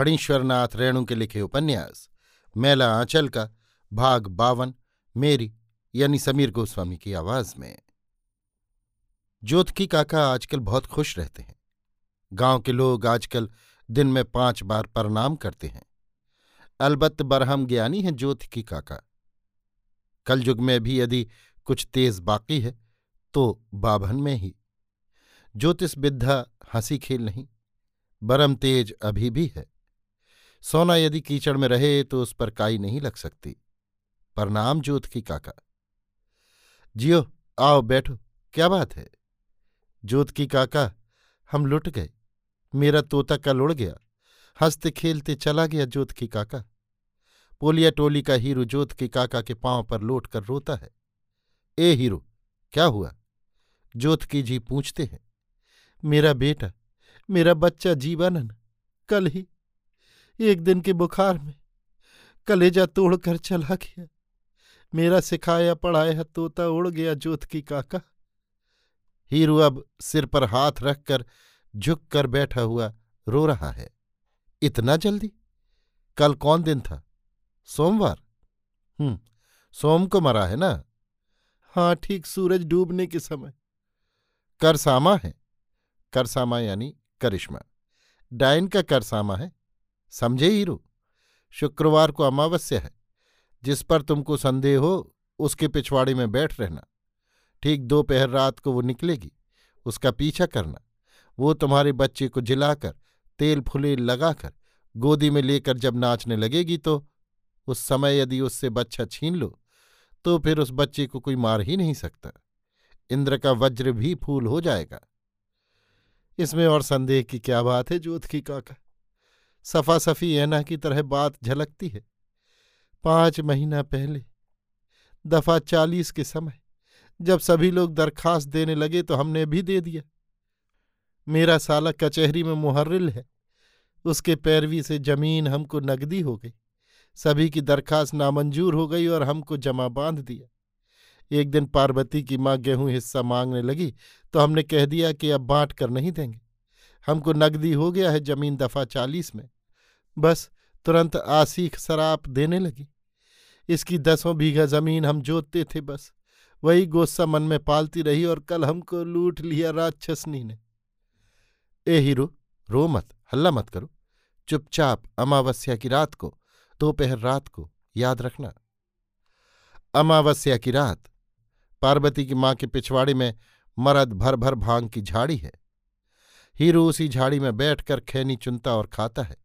फणीश्वरनाथ रेणु के लिखे उपन्यास, मेला आंचल का, भाग बावन, मेरी, यानी समीर गोस्वामी की आवाज़ में। ज्योतकी काका आजकल बहुत खुश रहते हैं। गाँव के लोग आजकल दिन में पाँच बार प्रणाम करते हैं। अलबत्त बरहम ज्ञानी है ज्योतिकी काका। कलयुग में भी यदि कुछ तेज बाकी है तो बाभन में ही। ज्योतिष विद्या हँसी खेल नहीं, बरम तेज अभी भी है। सोना यदि कीचड़ में रहे तो उस पर काई नहीं लग सकती। प्रणाम जोत की काका। जियो, आओ, बैठो। क्या बात है? जोत की काका, हम लुट गए। मेरा तोता कल उड़ गया। हँसते खेलते चला गया जोत की काका। पोलिया टोली का हीरो जोत की काका के पाँव पर लौट कर रोता है। ए हीरो, क्या हुआ? जोत की जी पूछते हैं। मेरा बेटा, मेरा बच्चा जीवानन कल ही एक दिन के बुखार में कलेजा तोड़कर चला गया। मेरा सिखाया पढ़ाया तोता उड़ गया जोत की काका। हीरू अब सिर पर हाथ रखकर झुक कर बैठा हुआ रो रहा है। इतना जल्दी? कल कौन दिन था? सोमवार? हम्म सोम को मरा है ना? हाँ ठीक सूरज डूबने के समय। करसामा है। करसामा यानी करिश्मा। डायन का करसामा है। समझे हीरो शुक्रवार को अमावस्या है। जिस पर तुमको संदेह हो, उसके पिछवाड़े में बैठ रहना। ठीक दोपहर रात को वो निकलेगी। उसका पीछा करना। वो तुम्हारे बच्चे को जिलाकर, तेल फुले लगाकर, गोदी में लेकर जब नाचने लगेगी तो उस समय यदि उससे बच्चा छीन लो तो फिर उस बच्चे को कोई मार ही नहीं सकता। इंद्र का वज्र भी फूल हो जाएगा। इसमें और संदेह की क्या बात है जोत की काका? सफ़ा सफी ऐना की तरह बात झलकती है। पाँच महीना पहले, दफ़ा चालीस के समय, जब सभी लोग दरखास्त देने लगे तो हमने भी दे दिया। मेरा साला कचहरी में मुहर्रिल है। उसके पैरवी से ज़मीन हमको नगदी हो गई। सभी की दरखास्त नामंजूर हो गई और हमको जमा बाँध दिया। एक दिन पार्वती की माँ गेहूँ हिस्सा मांगने लगी तो हमने कह दिया कि अब बांट कर नहीं देंगे। हमको नकदी हो गया है ज़मीन दफ़ा चालीस में। बस तुरंत आसीख शराब देने लगी। इसकी दसों बीघा ज़मीन हम जोतते थे बस। वही गोस्सा मन में पालती रही और कल हमको लूट लिया राक्षसनी ने। ए हीरो, रो मत, हल्ला मत करो। चुपचाप अमावस्या की रात को, दोपहर रात को याद रखना। अमावस्या की रात, पार्वती की माँ के पिछवाड़े में मरद भर भर भाँग की झाड़ी है। हीरू उसी झाड़ी में बैठकर खैनी चुनता और खाता है।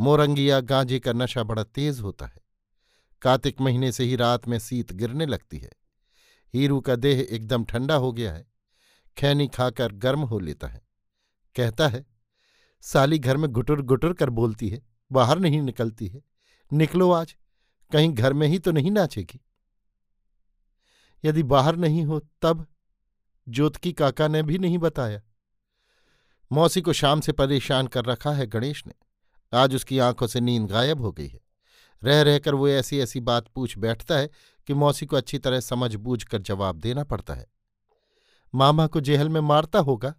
मोरंगिया गांजे का नशा बड़ा तेज होता है। कार्तिक महीने से ही रात में सीत गिरने लगती है। हीरू का देह एकदम ठंडा हो गया है। खैनी खाकर गर्म हो लेता है। कहता है, साली घर में घुटुर घुटुर कर बोलती है, बाहर नहीं निकलती है। निकलो आज, कहीं घर में ही तो नहीं नाचेगी। यदि बाहर नहीं हो तब ज्योतकी काका ने भी नहीं बताया। मौसी को शाम से परेशान कर रखा है गणेश ने। आज उसकी आँखों से नींद गायब हो गई है। रह रहकर वो ऐसी ऐसी बात पूछ बैठता है कि मौसी को अच्छी तरह समझ बूझ कर जवाब देना पड़ता है। मामा को जेहल में मारता होगा?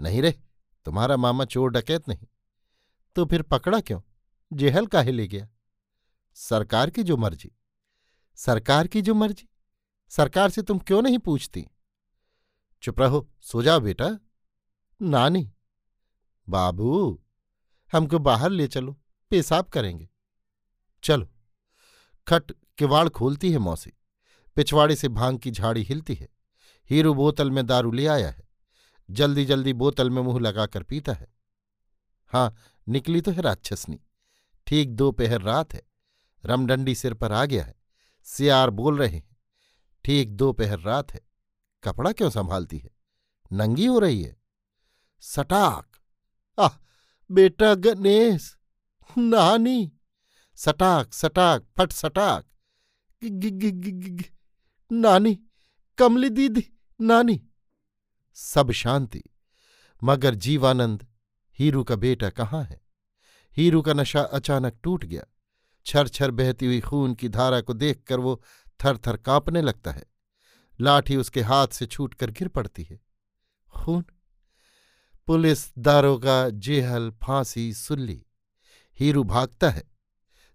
नहीं रे, तुम्हारा मामा चोर डकैत नहीं। तो फिर पकड़ा क्यों? जेहल काहे ले गया? सरकार की जो मर्ज़ी। सरकार की जो मर्ज़ी? सरकार से तुम क्यों नहीं पूछती? चुप रहो, सो जाओ बेटा। नानी। बाबू, हमको बाहर ले चलो, पेशाब करेंगे। चलो, खट किवाड़ खोलती है मौसी। पिछवाड़े से भाँग की झाड़ी हिलती है। हीरू बोतल में दारू ले आया है। जल्दी जल्दी बोतल में मुँह लगाकर पीता है। हाँ निकली तो है राक्षसनी। ठीक दोपहर रात है। रमडंडी सिर पर आ गया है। सियार बोल रहे हैं। ठीक दोपहर रात है। कपड़ा क्यों संभालती है? नंगी हो रही है। सटाक। आह बेटा गणेश नानी। सटाक सटाक फट सटाक। गि, गि, गि, गि, गि, नानी कमली दीदी नानी। सब शांति। मगर जीवानंद हीरू का बेटा कहाँ है? हीरू का नशा अचानक टूट गया। छर छर बहती हुई खून की धारा को देखकर वो थर थर कांपने लगता है। लाठी उसके हाथ से छूटकर गिर पड़ती है। खून? पुलिस दारोगा जेहल, फांसी, सुल्ली। हीरू भागता है।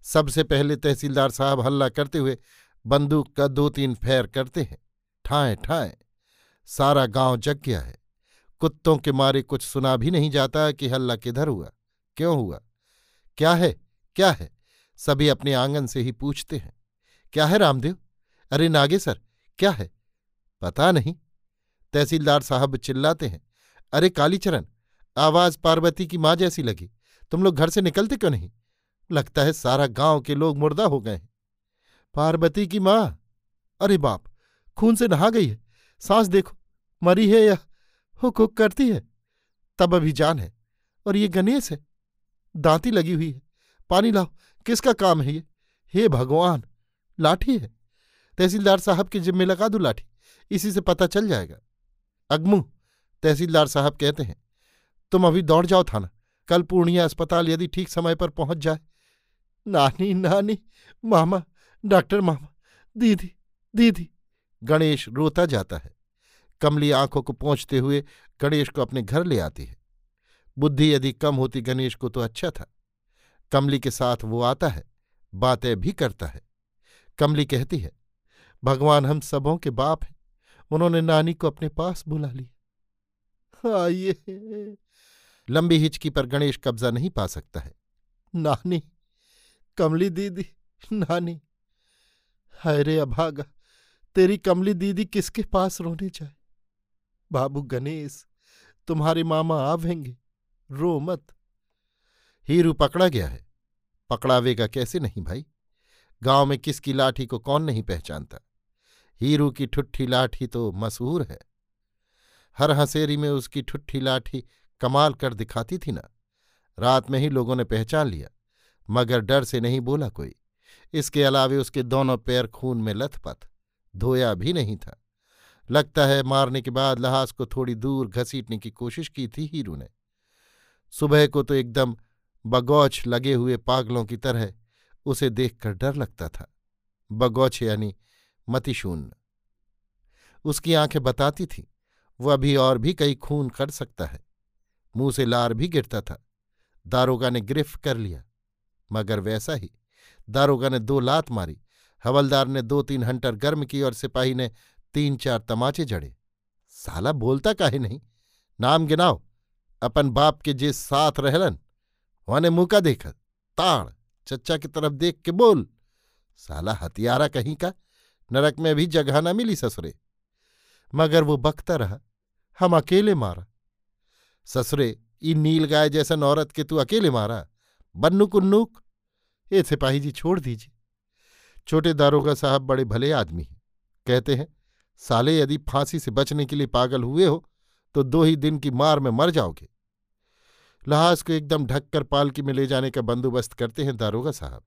सबसे पहले तहसीलदार साहब हल्ला करते हुए बंदूक का दो तीन फेर करते हैं। ठाए ठाए। सारा गाँव जग गया है। कुत्तों के मारे कुछ सुना भी नहीं जाता कि हल्ला किधर हुआ, क्यों हुआ? क्या है? क्या है? सभी अपने आँगन से ही पूछते हैं। क्या है रामदेव? अरे नागे सर, क्या है? पता नहीं। तहसीलदार साहब चिल्लाते हैं। अरे कालीचरण आवाज़ पार्वती की माँ जैसी लगी। तुम लोग घर से निकलते क्यों नहीं? लगता है सारा गाँव के लोग मुर्दा हो गए हैं। पार्वती की माँ? अरे बाप, खून से नहा गई है। सांस देखो, मरी है या हुक हुक करती है? तब अभी जान है, और ये गणेश है। दांती लगी हुई है। पानी लाओ, किसका काम है ये? हे भगवान, लाठी है। तहसीलदार साहब के जिम्मे लगा दू लाठी, इसी से पता चल जाएगा। अगमू तहसीलदार साहब कहते हैं, तुम अभी दौड़ जाओ थाना। कल पूर्णिया अस्पताल यदि ठीक समय पर पहुँच जाए नानी नानी, मामा, डॉक्टर मामा, दीदी दीदी गणेश रोता जाता है। कमली आँखों को पहुँचते हुए गणेश को अपने घर ले आती है। बुद्धि यदि कम होती गणेश को तो अच्छा था। कमली के साथ वो आता है, बातें भी करता है। कमली कहती है, भगवान हम सबों के बाप हैं। उन्होंने नानी को अपने पास बुला लिया। आइए। लंबी हिचकी पर गणेश कब्जा नहीं पा सकता है। नानी, कमली दीदी, नानी, हाय रे अभागा, तेरी कमली दीदी किसके पास रोने जाए? बाबू गणेश, तुम्हारे मामा आवेंगे रो मत। हीरू पकड़ा गया है। पकड़ावेगा कैसे नहीं भाई? गाँव में किसकी लाठी को कौन नहीं पहचानता? हीरू की ठुट्ठी लाठी तो मशहूर है। हर हंसेरी में उसकी ठुट्ठी लाठी कमाल कर दिखाती थी ना। रात में ही लोगों ने पहचान लिया, मगर डर से नहीं बोला कोई। इसके अलावे उसके दोनों पैर खून में लथपथ धोया भी नहीं था। लगता है मारने के बाद लहास को थोड़ी दूर घसीटने की कोशिश की थी हीरू ने। सुबह को तो एकदम बगौछ लगे हुए पागलों की तरह उसे देखकर डर लगता था। बगौछ यानी मतिशून्य उसकी आँखें बताती थीं वो अभी और भी कई खून कर सकता है। मुँह से लार भी गिरता था। दारोगा ने गिरफ्त कर लिया। मगर वैसा ही। दारोगा ने दो लात मारी। हवलदार ने दो तीन हंटर गर्म की और सिपाही ने तीन चार तमाचे जड़े। साला बोलता काहे नहीं? नाम गिनाओ। अपन बाप के जे साथ रहलन वने मुका देखा। ताड़, चच्चा की तरफ़ देख के बोल। साला हथियारा कहीं का? नरक में भी जगह ना मिली ससुरे। मगर वो बकता रहा, हम अकेले मारा। ससुरे, ई नील गाय जैसा औरत के तू अकेले मारा? बन्नू कुन्नूक, ये सिपाही जी छोड़ दीजिए। छोटे दारोगा साहब बड़े भले आदमी हैं। कहते हैं, साले यदि फांसी से बचने के लिए पागल हुए हो तो दो ही दिन की मार में मर जाओगे। लहास को एकदम ढककर पालकी में ले जाने का बंदोबस्त करते हैं दारोगा साहब।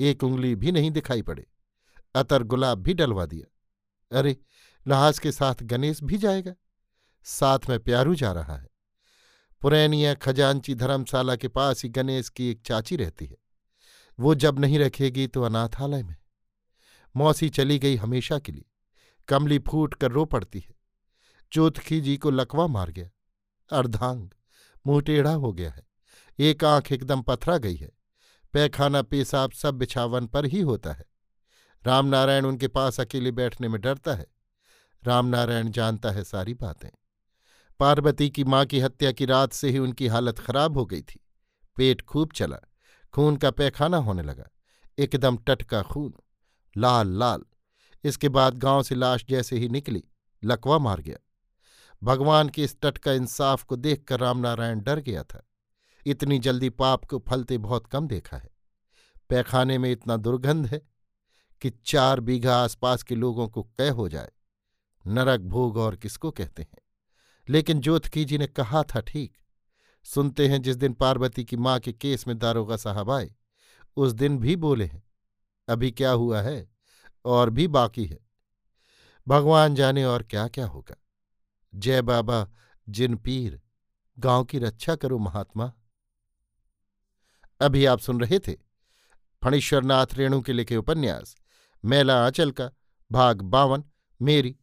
एक उंगली भी नहीं दिखाई पड़े। अतर गुलाब भी डलवा दिया। अरे लहास के साथ गणेश भी जाएगा। साथ में प्यारू जा रहा है। पुरैनिया खजांची धर्मशाला के पास ही गणेश की एक चाची रहती है। वो जब नहीं रखेगी तो अनाथालय में। मौसी चली गई हमेशा के लिए। कमली फूट कर रो पड़ती है। चौथखी जी को लकवा मार गया। अर्धांग मुँह टेढ़ा हो गया है। एक आँख एकदम पथरा गई है। पैखाना पेशाब सब बिछावन पर ही होता है। रामनारायण उनके पास अकेले बैठने में डरता है। रामनारायण जानता है सारी बातें। पार्वती की माँ की हत्या की रात से ही उनकी हालत खराब हो गई थी। पेट खूब चला, खून का पैखाना होने लगा, एकदम टटका खून, लाल लाल। इसके बाद गाँव से लाश जैसे ही निकली, लकवा मार गया। भगवान के इस टटका इंसाफ को देखकर रामनारायण डर गया था। इतनी जल्दी पाप को फलते बहुत कम देखा है। पैखाने में इतना दुर्गंध है कि चार बीघा आसपास के लोगों को कह हो जाए। नरक भोग और किसको कहते हैं? लेकिन ज्योतकी जी ने कहा था, ठीक, सुनते हैं जिस दिन पार्वती की माँ के केस में दारोगा साहब आए, उस दिन भी बोले हैं, अभी क्या हुआ है और भी बाकी है। भगवान जाने और क्या क्या होगा। जय बाबा, जिन पीर, गाँव की रक्षा करो महात्मा। अभी आप सुन रहे थे फणीश्वरनाथ रेणु के लिखे उपन्यास, मेला आंचल का, भाग बावन, मेरी